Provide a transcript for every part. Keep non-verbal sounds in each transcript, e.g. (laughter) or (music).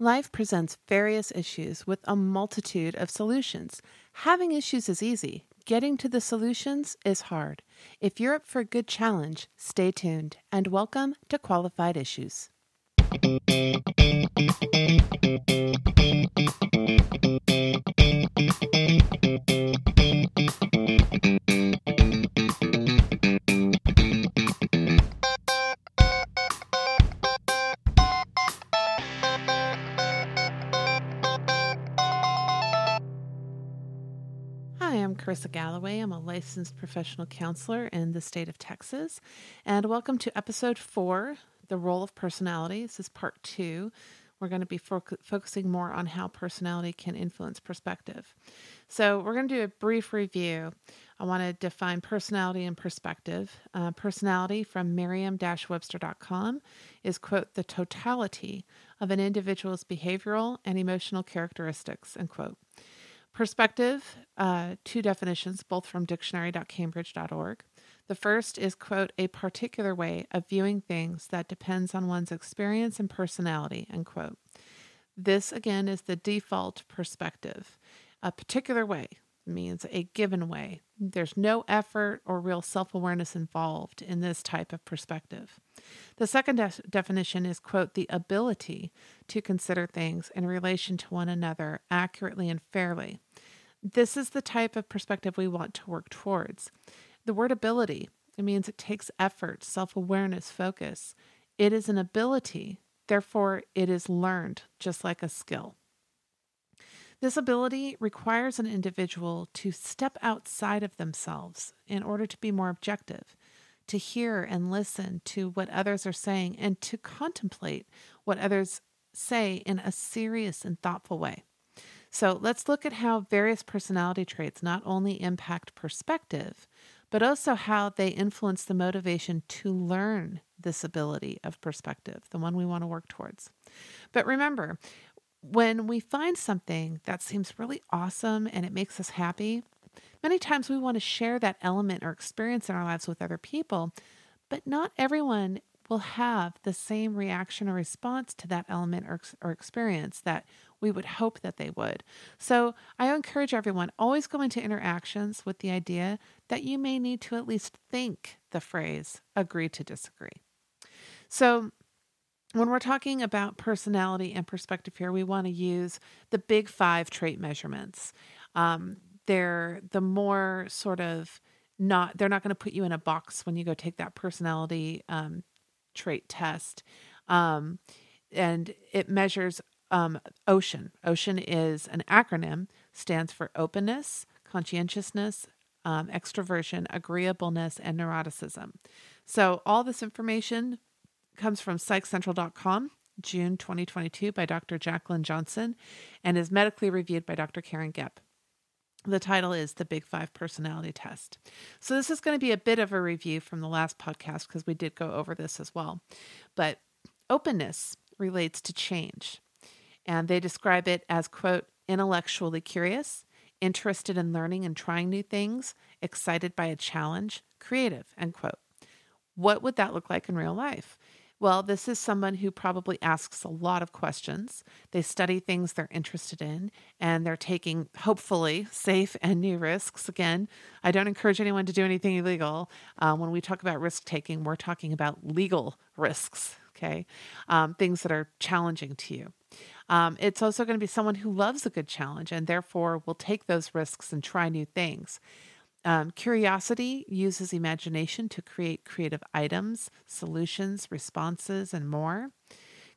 Life presents various issues with a multitude of solutions. Having issues is easy, getting to the solutions is hard. If you're up for a good challenge, stay tuned and welcome to Qualified Issues. Licensed professional counselor in the state of Texas. And welcome to episode four The Role of Personality. This is part two. We're going to be fo- focusing more on how personality can influence perspective. So, we're going to do a brief review. I want to define personality and perspective. Uh, personality from merriam webster.com is, quote, the totality of an individual's behavioral and emotional characteristics, end quote. Perspective, uh, two definitions, both from dictionary.cambridge.org. The first is, quote, a particular way of viewing things that depends on one's experience and personality, end quote. This, again, is the default perspective. A particular way means a given way. There's no effort or real self awareness involved in this type of perspective. The second de- definition is, quote, the ability to consider things in relation to one another accurately and fairly. This is the type of perspective we want to work towards. The word ability, it means it takes effort, self awareness, focus. It is an ability, therefore, it is learned, just like a skill. This ability requires an individual to step outside of themselves in order to be more objective, to hear and listen to what others are saying, and to contemplate what others say in a serious and thoughtful way. So let's look at how various personality traits not only impact perspective, but also how they influence the motivation to learn this ability of perspective, the one we want to work towards. But remember, when we find something that seems really awesome and it makes us happy, many times we want to share that element or experience in our lives with other people, but not everyone will have the same reaction or response to that element or, or experience that we would hope that they would. So I encourage everyone always go into interactions with the idea that you may need to at least think the phrase agree to disagree. So when we're talking about personality and perspective here, we want to use the big five trait measurements. Um, they're the more sort of not, they're not going to put you in a box when you go take that personality um, trait test. Um, and it measures um, OCEAN. OCEAN is an acronym, stands for openness, conscientiousness, um, extroversion, agreeableness, and neuroticism. So all this information comes from psychcentral.com, June 2022, by Dr. Jacqueline Johnson, and is medically reviewed by Dr. Karen Gepp. The title is The Big Five Personality Test. So, this is going to be a bit of a review from the last podcast because we did go over this as well. But openness relates to change. And they describe it as, quote, intellectually curious, interested in learning and trying new things, excited by a challenge, creative, end quote. What would that look like in real life? Well, this is someone who probably asks a lot of questions. They study things they're interested in, and they're taking, hopefully, safe and new risks. Again, I don't encourage anyone to do anything illegal. Uh, when we talk about risk taking, we're talking about legal risks, okay? Um, things that are challenging to you. Um, it's also going to be someone who loves a good challenge and therefore will take those risks and try new things. Um, curiosity uses imagination to create creative items, solutions, responses, and more.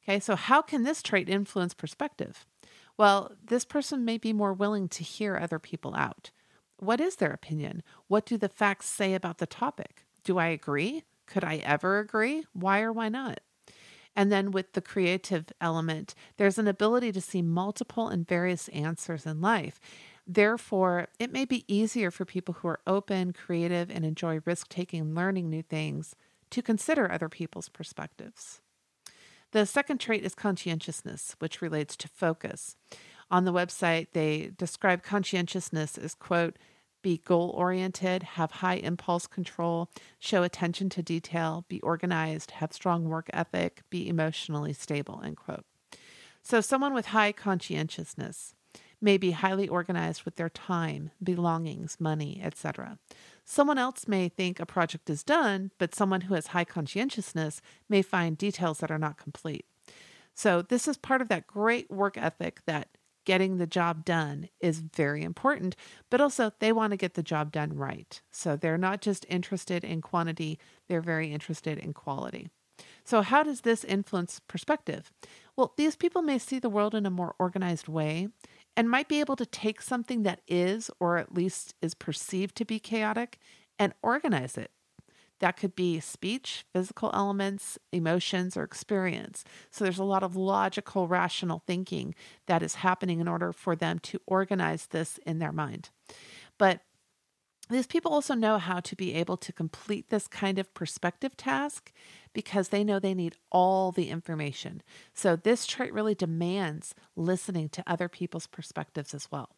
Okay, so how can this trait influence perspective? Well, this person may be more willing to hear other people out. What is their opinion? What do the facts say about the topic? Do I agree? Could I ever agree? Why or why not? And then with the creative element, there's an ability to see multiple and various answers in life. Therefore, it may be easier for people who are open, creative, and enjoy risk taking, learning new things to consider other people's perspectives. The second trait is conscientiousness, which relates to focus. On the website, they describe conscientiousness as, quote, be goal oriented, have high impulse control, show attention to detail, be organized, have strong work ethic, be emotionally stable, end quote. So, someone with high conscientiousness may be highly organized with their time, belongings, money, etc. Someone else may think a project is done, but someone who has high conscientiousness may find details that are not complete. So, this is part of that great work ethic that getting the job done is very important, but also they want to get the job done right. So, they're not just interested in quantity, they're very interested in quality. So, how does this influence perspective? Well, these people may see the world in a more organized way and might be able to take something that is, or at least is perceived to be chaotic, and organize it. That could be speech, physical elements, emotions, or experience. So there's a lot of logical, rational thinking that is happening in order for them to organize this in their mind. But these people also know how to be able to complete this kind of perspective task because they know they need all the information. So, this trait really demands listening to other people's perspectives as well.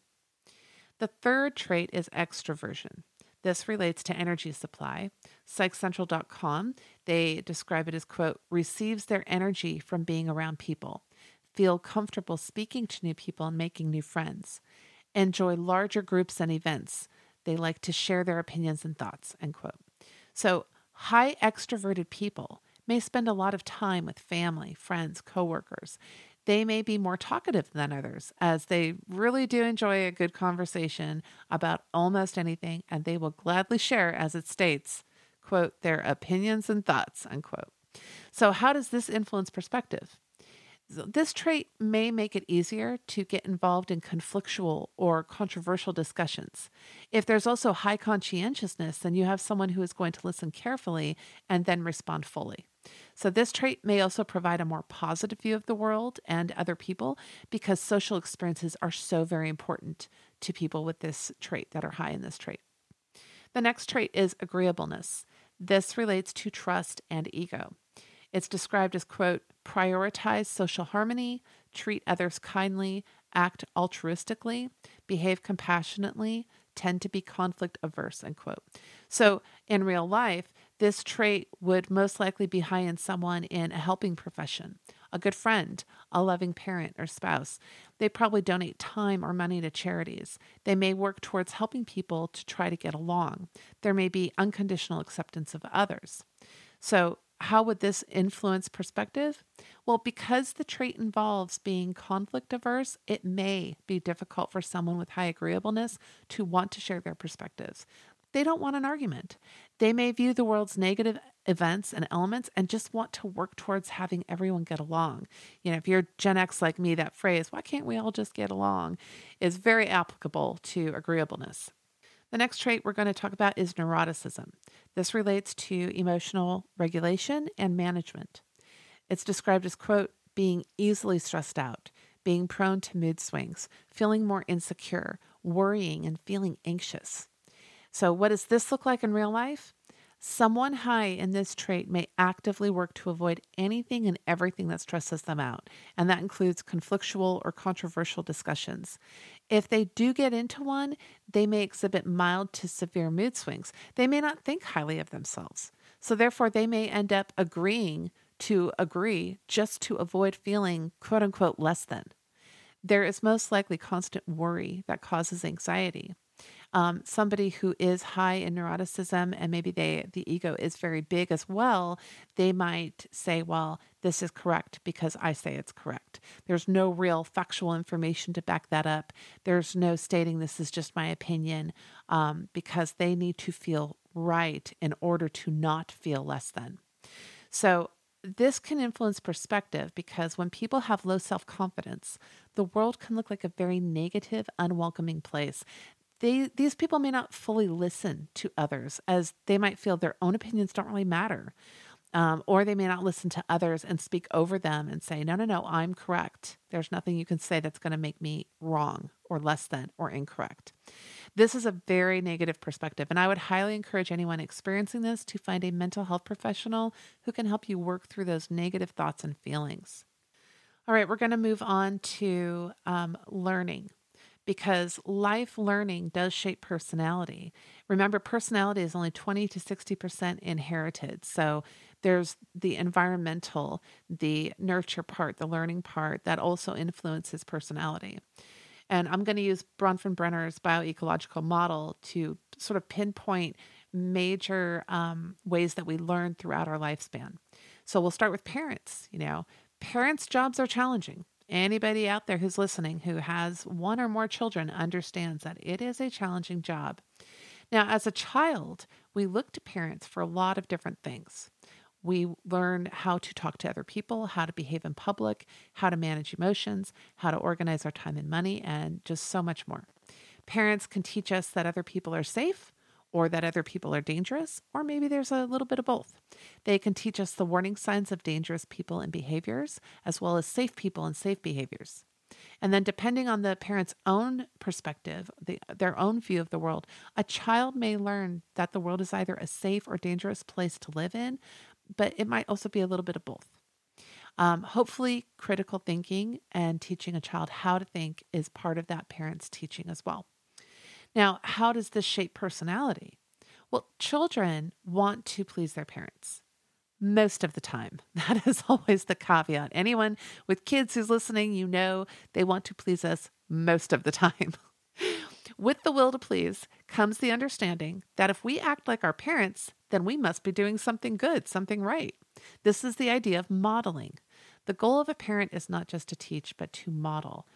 The third trait is extroversion. This relates to energy supply. PsychCentral.com, they describe it as, quote, receives their energy from being around people, feel comfortable speaking to new people and making new friends, enjoy larger groups and events. They like to share their opinions and thoughts, end quote. So, high extroverted people may spend a lot of time with family, friends, coworkers. They may be more talkative than others as they really do enjoy a good conversation about almost anything and they will gladly share as it states, quote, their opinions and thoughts, unquote. So how does this influence perspective? This trait may make it easier to get involved in conflictual or controversial discussions. If there's also high conscientiousness, then you have someone who is going to listen carefully and then respond fully. So, this trait may also provide a more positive view of the world and other people because social experiences are so very important to people with this trait that are high in this trait. The next trait is agreeableness. This relates to trust and ego. It's described as, quote, prioritize social harmony, treat others kindly, act altruistically, behave compassionately, tend to be conflict averse, end quote. So in real life, this trait would most likely be high in someone in a helping profession, a good friend, a loving parent or spouse. They probably donate time or money to charities. They may work towards helping people to try to get along. There may be unconditional acceptance of others. So, how would this influence perspective? Well, because the trait involves being conflict averse, it may be difficult for someone with high agreeableness to want to share their perspectives. They don't want an argument. They may view the world's negative events and elements and just want to work towards having everyone get along. You know, if you're Gen X like me, that phrase, why can't we all just get along, is very applicable to agreeableness. The next trait we're going to talk about is neuroticism. This relates to emotional regulation and management. It's described as, quote, being easily stressed out, being prone to mood swings, feeling more insecure, worrying, and feeling anxious. So, what does this look like in real life? Someone high in this trait may actively work to avoid anything and everything that stresses them out, and that includes conflictual or controversial discussions. If they do get into one, they may exhibit mild to severe mood swings. They may not think highly of themselves. So, therefore, they may end up agreeing to agree just to avoid feeling quote unquote less than. There is most likely constant worry that causes anxiety um, somebody who is high in neuroticism and maybe they the ego is very big as well, they might say, "Well, this is correct because I say it's correct." There's no real factual information to back that up. There's no stating this is just my opinion um, because they need to feel right in order to not feel less than. So this can influence perspective because when people have low self confidence, the world can look like a very negative, unwelcoming place they these people may not fully listen to others as they might feel their own opinions don't really matter um, or they may not listen to others and speak over them and say no no no i'm correct. There's nothing you can say that's going to make me wrong or less than or incorrect. This is a very negative perspective and i would highly encourage anyone experiencing this to find a mental health professional who can help you work through those negative thoughts and feelings. All right we're going to move on to um, learning because life learning does shape personality. Remember, personality is only 20 to 60% inherited. So there's the environmental, the nurture part, the learning part that also influences personality. And I'm going to use Bronfenbrenner's bioecological model to sort of pinpoint major um, ways that we learn throughout our lifespan. So we'll start with parents. You know, parents' jobs are challenging. Anybody out there who's listening who has one or more children understands that it is a challenging job. Now, as a child, we look to parents for a lot of different things. We learn how to talk to other people, how to behave in public, how to manage emotions, how to organize our time and money, and just so much more. Parents can teach us that other people are safe or that other people are dangerous, or maybe there's a little bit of both. They can teach us the warning signs of dangerous people and behaviors, as well as safe people and safe behaviors. And then, depending on the parent's own perspective, the, their own view of the world, a child may learn that the world is either a safe or dangerous place to live in, but it might also be a little bit of both. Um, hopefully, critical thinking and teaching a child how to think is part of that parent's teaching as well. Now, how does this shape personality? Well, children want to please their parents most of the time. (laughs) That is always the caveat. Anyone with kids who's listening, you know they want to please us most of the time. (laughs) with the will to please comes the understanding that if we act like our parents, then we must be doing something good, something right. This is the idea of modeling. The goal of a parent is not just to teach, but to model.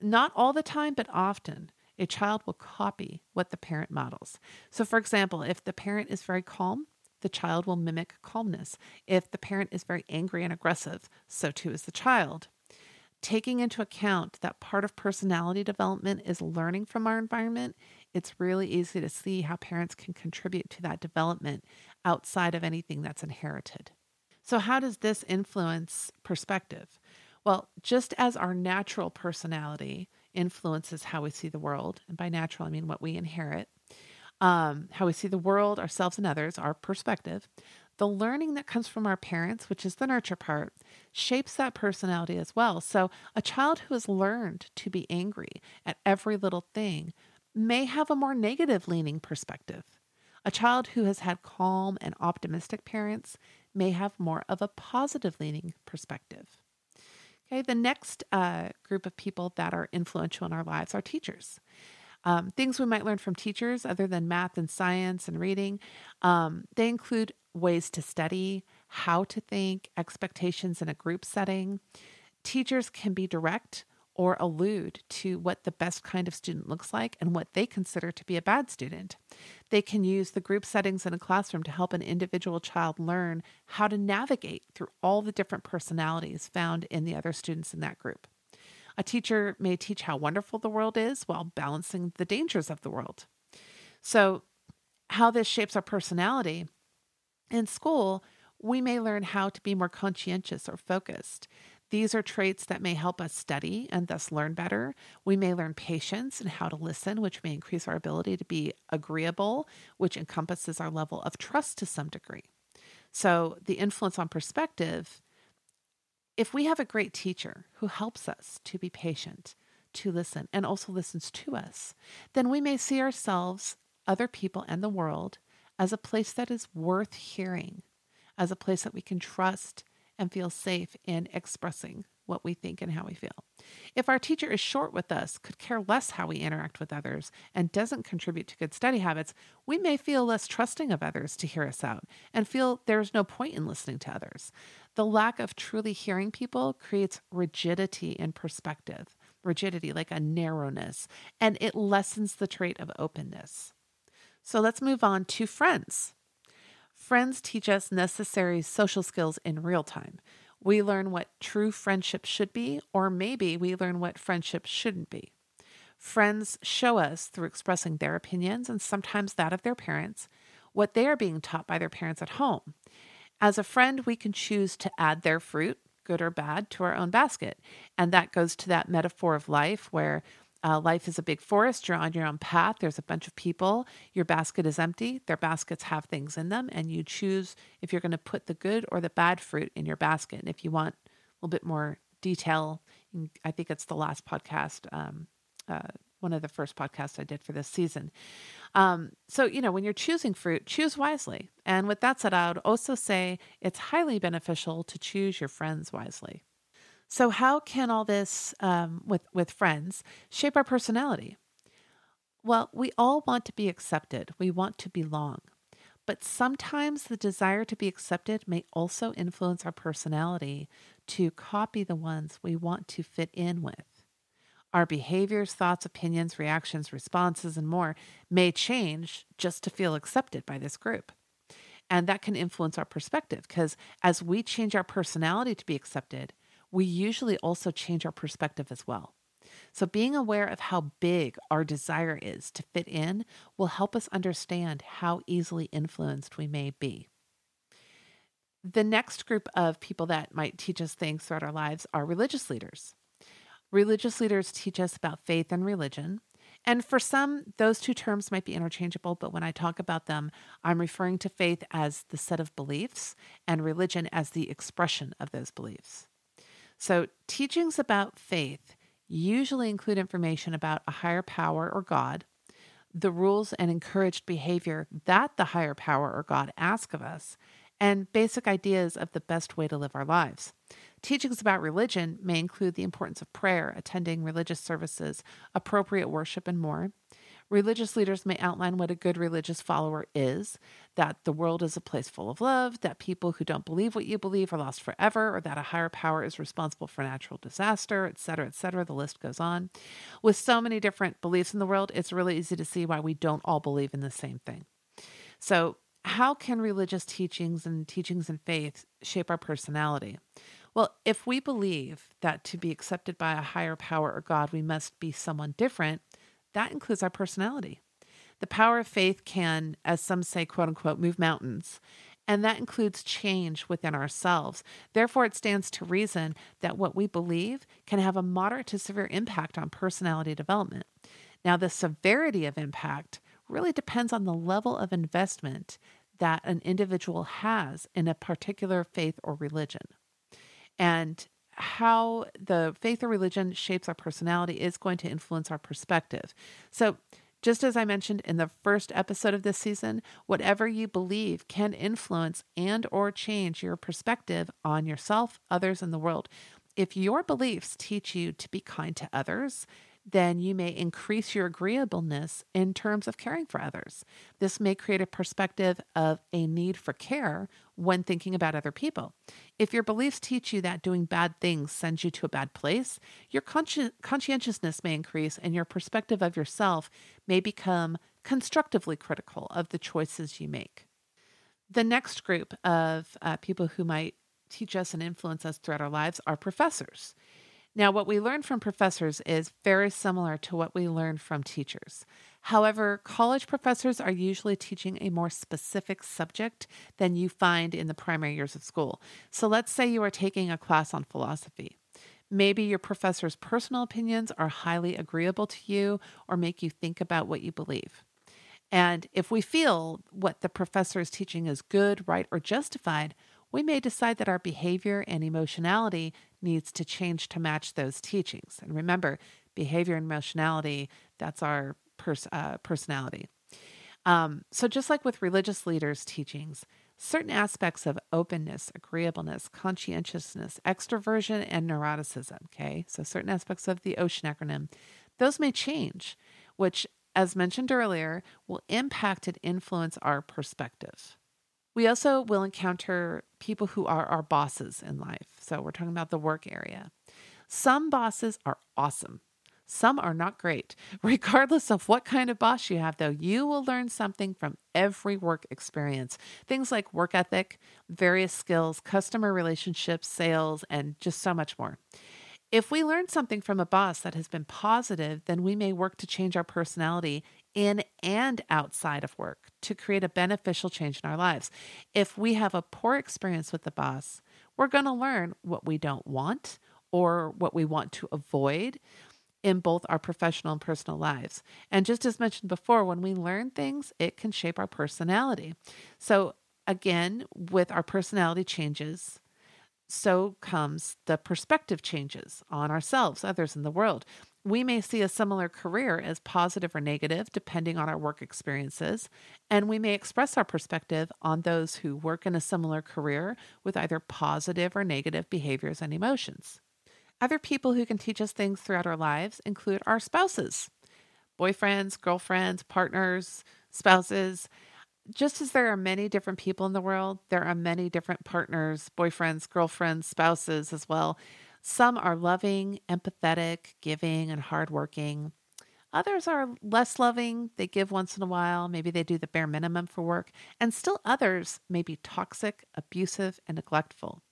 Not all the time, but often a child will copy what the parent models. So, for example, if the parent is very calm, the child will mimic calmness. If the parent is very angry and aggressive, so too is the child. Taking into account that part of personality development is learning from our environment, it's really easy to see how parents can contribute to that development outside of anything that's inherited. So, how does this influence perspective? Well, just as our natural personality influences how we see the world. And by natural, I mean what we inherit, um, how we see the world, ourselves, and others, our perspective. The learning that comes from our parents, which is the nurture part, shapes that personality as well. So, a child who has learned to be angry at every little thing may have a more negative leaning perspective. A child who has had calm and optimistic parents may have more of a positive leaning perspective. Okay, the next uh, group of people that are influential in our lives are teachers. Um, things we might learn from teachers, other than math and science and reading, um, they include ways to study, how to think, expectations in a group setting. Teachers can be direct or allude to what the best kind of student looks like and what they consider to be a bad student. They can use the group settings in a classroom to help an individual child learn how to navigate through all the different personalities found in the other students in that group. A teacher may teach how wonderful the world is while balancing the dangers of the world. So, how this shapes our personality in school, we may learn how to be more conscientious or focused. These are traits that may help us study and thus learn better. We may learn patience and how to listen, which may increase our ability to be agreeable, which encompasses our level of trust to some degree. So, the influence on perspective if we have a great teacher who helps us to be patient, to listen, and also listens to us, then we may see ourselves, other people, and the world as a place that is worth hearing, as a place that we can trust and feel safe in expressing what we think and how we feel. If our teacher is short with us, could care less how we interact with others, and doesn't contribute to good study habits, we may feel less trusting of others to hear us out and feel there's no point in listening to others. The lack of truly hearing people creates rigidity in perspective, rigidity like a narrowness, and it lessens the trait of openness. So let's move on to friends. Friends teach us necessary social skills in real time. We learn what true friendship should be, or maybe we learn what friendship shouldn't be. Friends show us through expressing their opinions and sometimes that of their parents what they are being taught by their parents at home. As a friend, we can choose to add their fruit, good or bad, to our own basket. And that goes to that metaphor of life where uh, life is a big forest. You're on your own path. There's a bunch of people. Your basket is empty. Their baskets have things in them. And you choose if you're going to put the good or the bad fruit in your basket. And if you want a little bit more detail, I think it's the last podcast um, uh, one of the first podcasts I did for this season. Um, so, you know, when you're choosing fruit, choose wisely. And with that said, I would also say it's highly beneficial to choose your friends wisely. So, how can all this um, with with friends shape our personality? Well, we all want to be accepted. We want to belong. But sometimes the desire to be accepted may also influence our personality to copy the ones we want to fit in with. Our behaviors, thoughts, opinions, reactions, responses, and more may change just to feel accepted by this group. And that can influence our perspective because as we change our personality to be accepted, we usually also change our perspective as well. So, being aware of how big our desire is to fit in will help us understand how easily influenced we may be. The next group of people that might teach us things throughout our lives are religious leaders. Religious leaders teach us about faith and religion. And for some, those two terms might be interchangeable, but when I talk about them, I'm referring to faith as the set of beliefs and religion as the expression of those beliefs. So, teachings about faith usually include information about a higher power or God, the rules and encouraged behavior that the higher power or God ask of us, and basic ideas of the best way to live our lives. Teachings about religion may include the importance of prayer, attending religious services, appropriate worship, and more. Religious leaders may outline what a good religious follower is that the world is a place full of love, that people who don't believe what you believe are lost forever, or that a higher power is responsible for natural disaster, etc., etc. The list goes on. With so many different beliefs in the world, it's really easy to see why we don't all believe in the same thing. So, how can religious teachings and teachings in faith shape our personality? Well, if we believe that to be accepted by a higher power or God, we must be someone different, that includes our personality. The power of faith can, as some say, quote unquote, move mountains. And that includes change within ourselves. Therefore, it stands to reason that what we believe can have a moderate to severe impact on personality development. Now, the severity of impact really depends on the level of investment that an individual has in a particular faith or religion. And how the faith or religion shapes our personality is going to influence our perspective. So, just as I mentioned in the first episode of this season, whatever you believe can influence and or change your perspective on yourself, others and the world. If your beliefs teach you to be kind to others, then you may increase your agreeableness in terms of caring for others. This may create a perspective of a need for care when thinking about other people. If your beliefs teach you that doing bad things sends you to a bad place, your consci- conscientiousness may increase and your perspective of yourself may become constructively critical of the choices you make. The next group of uh, people who might teach us and influence us throughout our lives are professors. Now, what we learn from professors is very similar to what we learn from teachers. However, college professors are usually teaching a more specific subject than you find in the primary years of school. So, let's say you are taking a class on philosophy. Maybe your professor's personal opinions are highly agreeable to you or make you think about what you believe. And if we feel what the professor is teaching is good, right, or justified, we may decide that our behavior and emotionality needs to change to match those teachings. And remember, behavior and emotionality, that's our pers- uh, personality. Um, so, just like with religious leaders' teachings, certain aspects of openness, agreeableness, conscientiousness, extroversion, and neuroticism, okay, so certain aspects of the OCEAN acronym, those may change, which, as mentioned earlier, will impact and influence our perspective. We also will encounter people who are our bosses in life. So we're talking about the work area. Some bosses are awesome. Some are not great. (laughs) Regardless of what kind of boss you have, though, you will learn something from every work experience. Things like work ethic, various skills, customer relationships, sales, and just so much more. If we learn something from a boss that has been positive, then we may work to change our personality in and outside of work to create a beneficial change in our lives. If we have a poor experience with the boss, we're going to learn what we don't want or what we want to avoid in both our professional and personal lives. And just as mentioned before, when we learn things, it can shape our personality. So, again, with our personality changes, so comes the perspective changes on ourselves, others in the world. We may see a similar career as positive or negative, depending on our work experiences, and we may express our perspective on those who work in a similar career with either positive or negative behaviors and emotions. Other people who can teach us things throughout our lives include our spouses, boyfriends, girlfriends, partners, spouses. Just as there are many different people in the world, there are many different partners, boyfriends, girlfriends, spouses as well. Some are loving, empathetic, giving, and hardworking. Others are less loving. They give once in a while. Maybe they do the bare minimum for work. And still others may be toxic, abusive, and neglectful.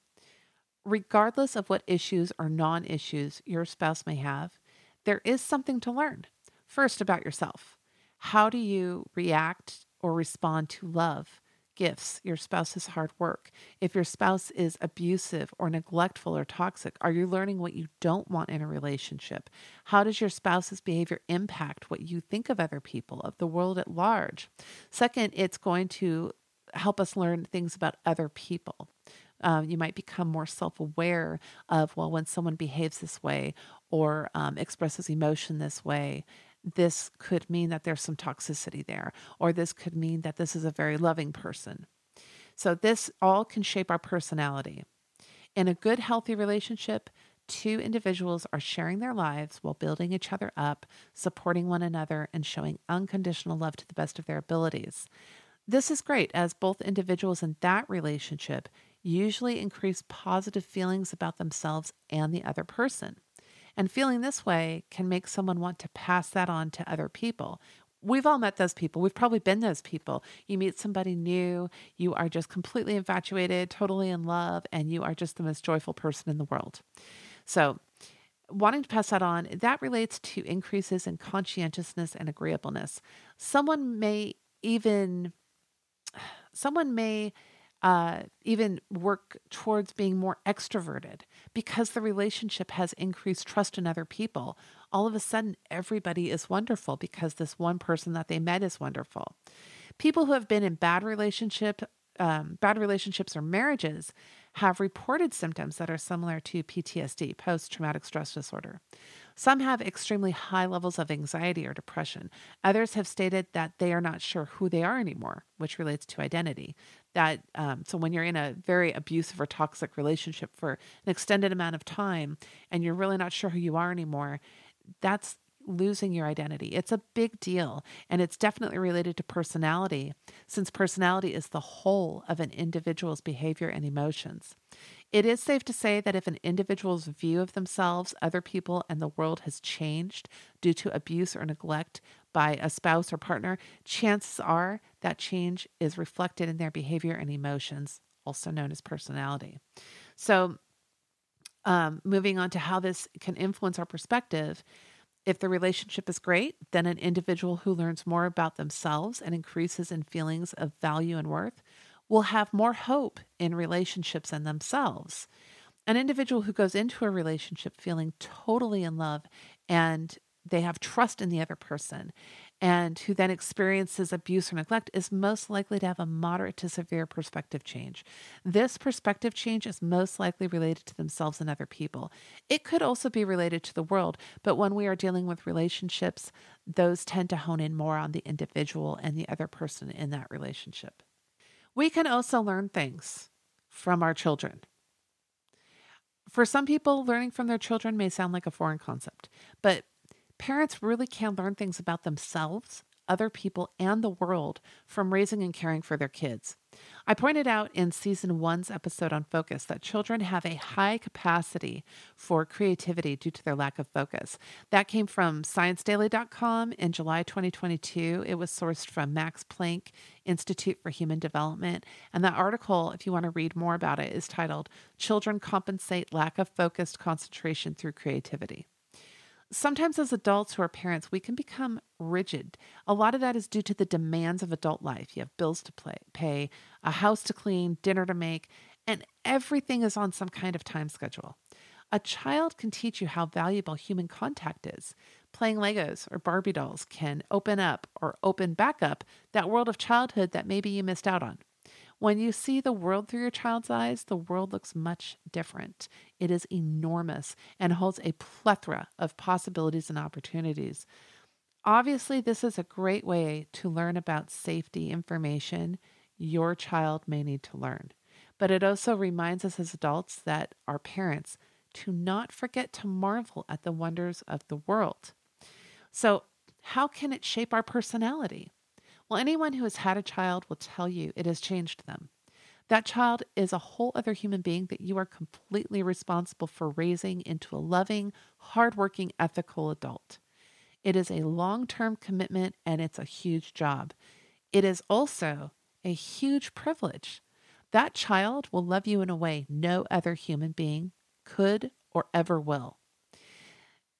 Regardless of what issues or non issues your spouse may have, there is something to learn. First, about yourself. How do you react or respond to love? Gifts, your spouse's hard work. If your spouse is abusive or neglectful or toxic, are you learning what you don't want in a relationship? How does your spouse's behavior impact what you think of other people, of the world at large? Second, it's going to help us learn things about other people. Um, you might become more self aware of, well, when someone behaves this way or um, expresses emotion this way, this could mean that there's some toxicity there, or this could mean that this is a very loving person. So, this all can shape our personality. In a good, healthy relationship, two individuals are sharing their lives while building each other up, supporting one another, and showing unconditional love to the best of their abilities. This is great as both individuals in that relationship usually increase positive feelings about themselves and the other person. And feeling this way can make someone want to pass that on to other people. We've all met those people. We've probably been those people. You meet somebody new, you are just completely infatuated, totally in love, and you are just the most joyful person in the world. So, wanting to pass that on, that relates to increases in conscientiousness and agreeableness. Someone may even (sighs) someone may uh, even work towards being more extroverted because the relationship has increased trust in other people. All of a sudden, everybody is wonderful because this one person that they met is wonderful. People who have been in bad relationship, um, bad relationships or marriages have reported symptoms that are similar to PTSD, post traumatic stress disorder. Some have extremely high levels of anxiety or depression. Others have stated that they are not sure who they are anymore, which relates to identity. That um, so when you're in a very abusive or toxic relationship for an extended amount of time and you're really not sure who you are anymore, that's losing your identity. It's a big deal, and it's definitely related to personality, since personality is the whole of an individual's behavior and emotions. It is safe to say that if an individual's view of themselves, other people, and the world has changed due to abuse or neglect by a spouse or partner, chances are that change is reflected in their behavior and emotions, also known as personality. So, um, moving on to how this can influence our perspective. If the relationship is great, then an individual who learns more about themselves and increases in feelings of value and worth will have more hope in relationships and themselves. An individual who goes into a relationship feeling totally in love and they have trust in the other person and who then experiences abuse or neglect is most likely to have a moderate to severe perspective change. This perspective change is most likely related to themselves and other people. It could also be related to the world, but when we are dealing with relationships, those tend to hone in more on the individual and the other person in that relationship. We can also learn things from our children. For some people, learning from their children may sound like a foreign concept, but parents really can learn things about themselves other people, and the world from raising and caring for their kids. I pointed out in season one's episode on focus that children have a high capacity for creativity due to their lack of focus. That came from ScienceDaily.com in July 2022. It was sourced from Max Planck Institute for Human Development. And that article, if you want to read more about it, is titled Children Compensate Lack of Focused Concentration Through Creativity sometimes as adults who are parents, we can become rigid. A lot of that is due to the demands of adult life. You have bills to play, pay, a house to clean, dinner to make, and everything is on some kind of time schedule. A child can teach you how valuable human contact is. Playing Legos or Barbie dolls can open up or open back up that world of childhood that maybe you missed out on. When you see the world through your child's eyes, the world looks much different. It is enormous and holds a plethora of possibilities and opportunities. Obviously, this is a great way to learn about safety information your child may need to learn. But it also reminds us as adults that our parents to not forget to marvel at the wonders of the world. So, how can it shape our personality? Well, anyone who has had a child will tell you it has changed them. That child is a whole other human being that you are completely responsible for raising into a loving, hardworking, ethical adult. It is a long term commitment and it's a huge job. It is also a huge privilege. That child will love you in a way no other human being could or ever will.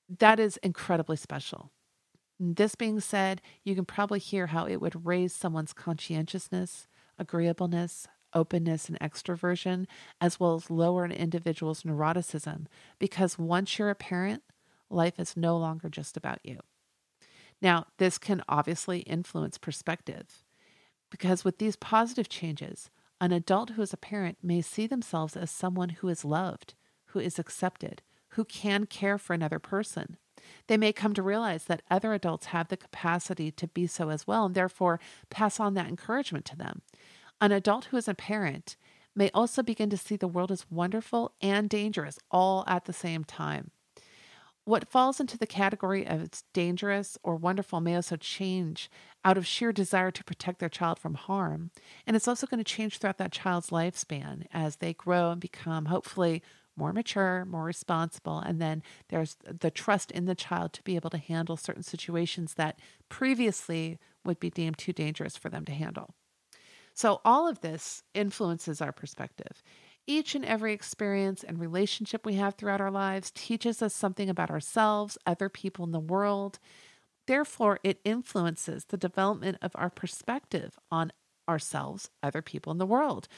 That is incredibly special. This being said, you can probably hear how it would raise someone's conscientiousness, agreeableness, openness, and extroversion, as well as lower an individual's neuroticism, because once you're a parent, life is no longer just about you. Now, this can obviously influence perspective, because with these positive changes, an adult who is a parent may see themselves as someone who is loved, who is accepted, who can care for another person. They may come to realize that other adults have the capacity to be so as well, and therefore pass on that encouragement to them. An adult who is a parent may also begin to see the world as wonderful and dangerous all at the same time. What falls into the category of dangerous or wonderful may also change out of sheer desire to protect their child from harm. And it's also going to change throughout that child's lifespan as they grow and become hopefully more mature, more responsible. And then there's the trust in the child to be able to handle certain situations that previously would be deemed too dangerous for them to handle. So, all of this influences our perspective. Each and every experience and relationship we have throughout our lives teaches us something about ourselves, other people in the world. Therefore, it influences the development of our perspective on ourselves, other people in the world.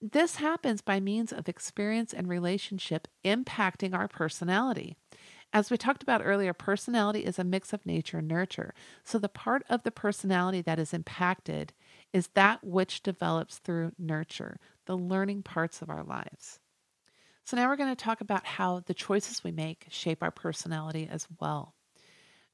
This happens by means of experience and relationship impacting our personality. As we talked about earlier, personality is a mix of nature and nurture. So, the part of the personality that is impacted is that which develops through nurture, the learning parts of our lives. So, now we're going to talk about how the choices we make shape our personality as well.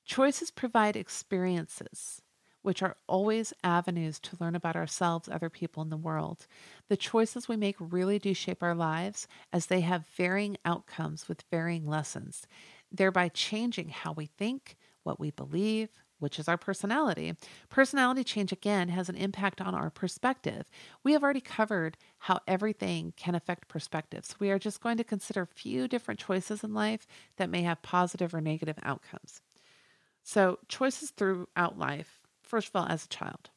Choices provide experiences, which are always avenues to learn about ourselves, other people in the world. The choices we make really do shape our lives as they have varying outcomes with varying lessons, thereby changing how we think, what we believe, which is our personality. Personality change, again, has an impact on our perspective. We have already covered how everything can affect perspectives. We are just going to consider a few different choices in life that may have positive or negative outcomes. So, choices throughout life, first of all, as a child.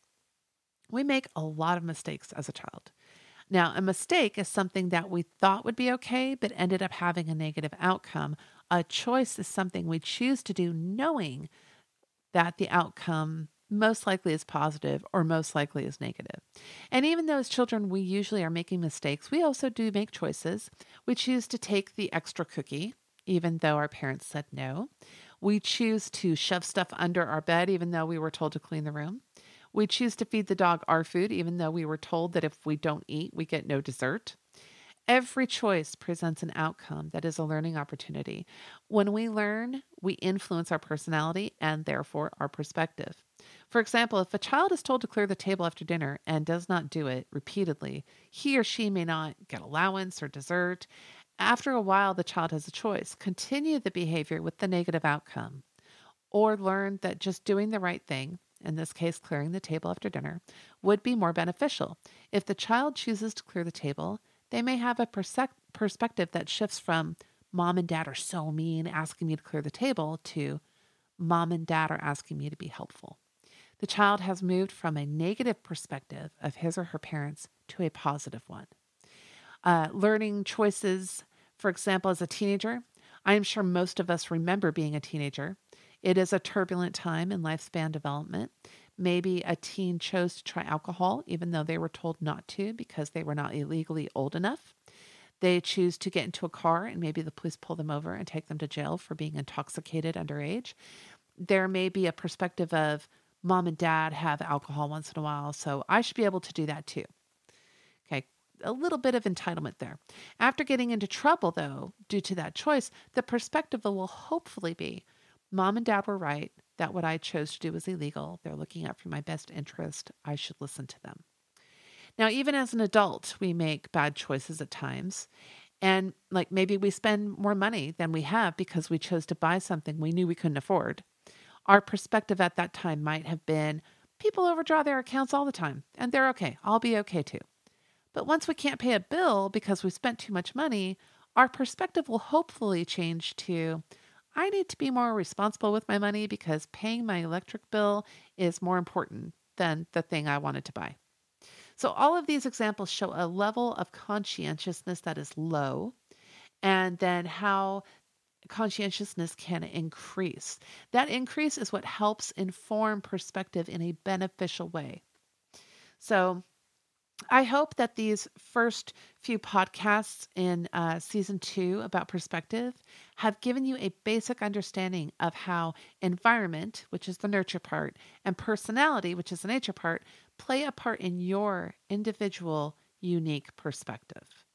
We make a lot of mistakes as a child. Now, a mistake is something that we thought would be okay, but ended up having a negative outcome. A choice is something we choose to do knowing that the outcome most likely is positive or most likely is negative. And even though as children we usually are making mistakes, we also do make choices. We choose to take the extra cookie, even though our parents said no. We choose to shove stuff under our bed, even though we were told to clean the room. We choose to feed the dog our food, even though we were told that if we don't eat, we get no dessert. Every choice presents an outcome that is a learning opportunity. When we learn, we influence our personality and therefore our perspective. For example, if a child is told to clear the table after dinner and does not do it repeatedly, he or she may not get allowance or dessert. After a while, the child has a choice continue the behavior with the negative outcome, or learn that just doing the right thing, in this case, clearing the table after dinner, would be more beneficial. If the child chooses to clear the table, they may have a perspective that shifts from mom and dad are so mean asking me to clear the table to mom and dad are asking me to be helpful. The child has moved from a negative perspective of his or her parents to a positive one. Uh, learning choices, for example, as a teenager, I am sure most of us remember being a teenager. It is a turbulent time in lifespan development. Maybe a teen chose to try alcohol even though they were told not to because they were not illegally old enough. They choose to get into a car and maybe the police pull them over and take them to jail for being intoxicated underage. There may be a perspective of mom and dad have alcohol once in a while, so I should be able to do that too. A little bit of entitlement there. After getting into trouble, though, due to that choice, the perspective will hopefully be mom and dad were right that what I chose to do was illegal. They're looking out for my best interest. I should listen to them. Now, even as an adult, we make bad choices at times. And like maybe we spend more money than we have because we chose to buy something we knew we couldn't afford. Our perspective at that time might have been people overdraw their accounts all the time, and they're okay. I'll be okay too. But once we can't pay a bill because we spent too much money, our perspective will hopefully change to I need to be more responsible with my money because paying my electric bill is more important than the thing I wanted to buy. So, all of these examples show a level of conscientiousness that is low, and then how conscientiousness can increase. That increase is what helps inform perspective in a beneficial way. So, I hope that these first few podcasts in uh, season two about perspective have given you a basic understanding of how environment, which is the nurture part, and personality, which is the nature part, play a part in your individual, unique perspective.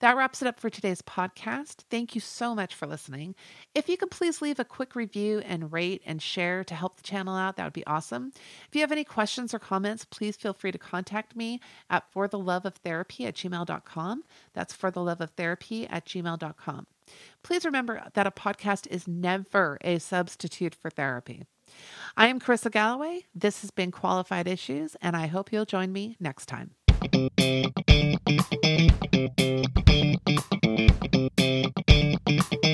That wraps it up for today's podcast. Thank you so much for listening. If you could please leave a quick review and rate and share to help the channel out, that would be awesome. If you have any questions or comments, please feel free to contact me at for the love of therapy at gmail.com. That's for the love of therapy at gmail.com. Please remember that a podcast is never a substitute for therapy. I am Carissa Galloway. This has been Qualified Issues, and I hope you'll join me next time. Thank you.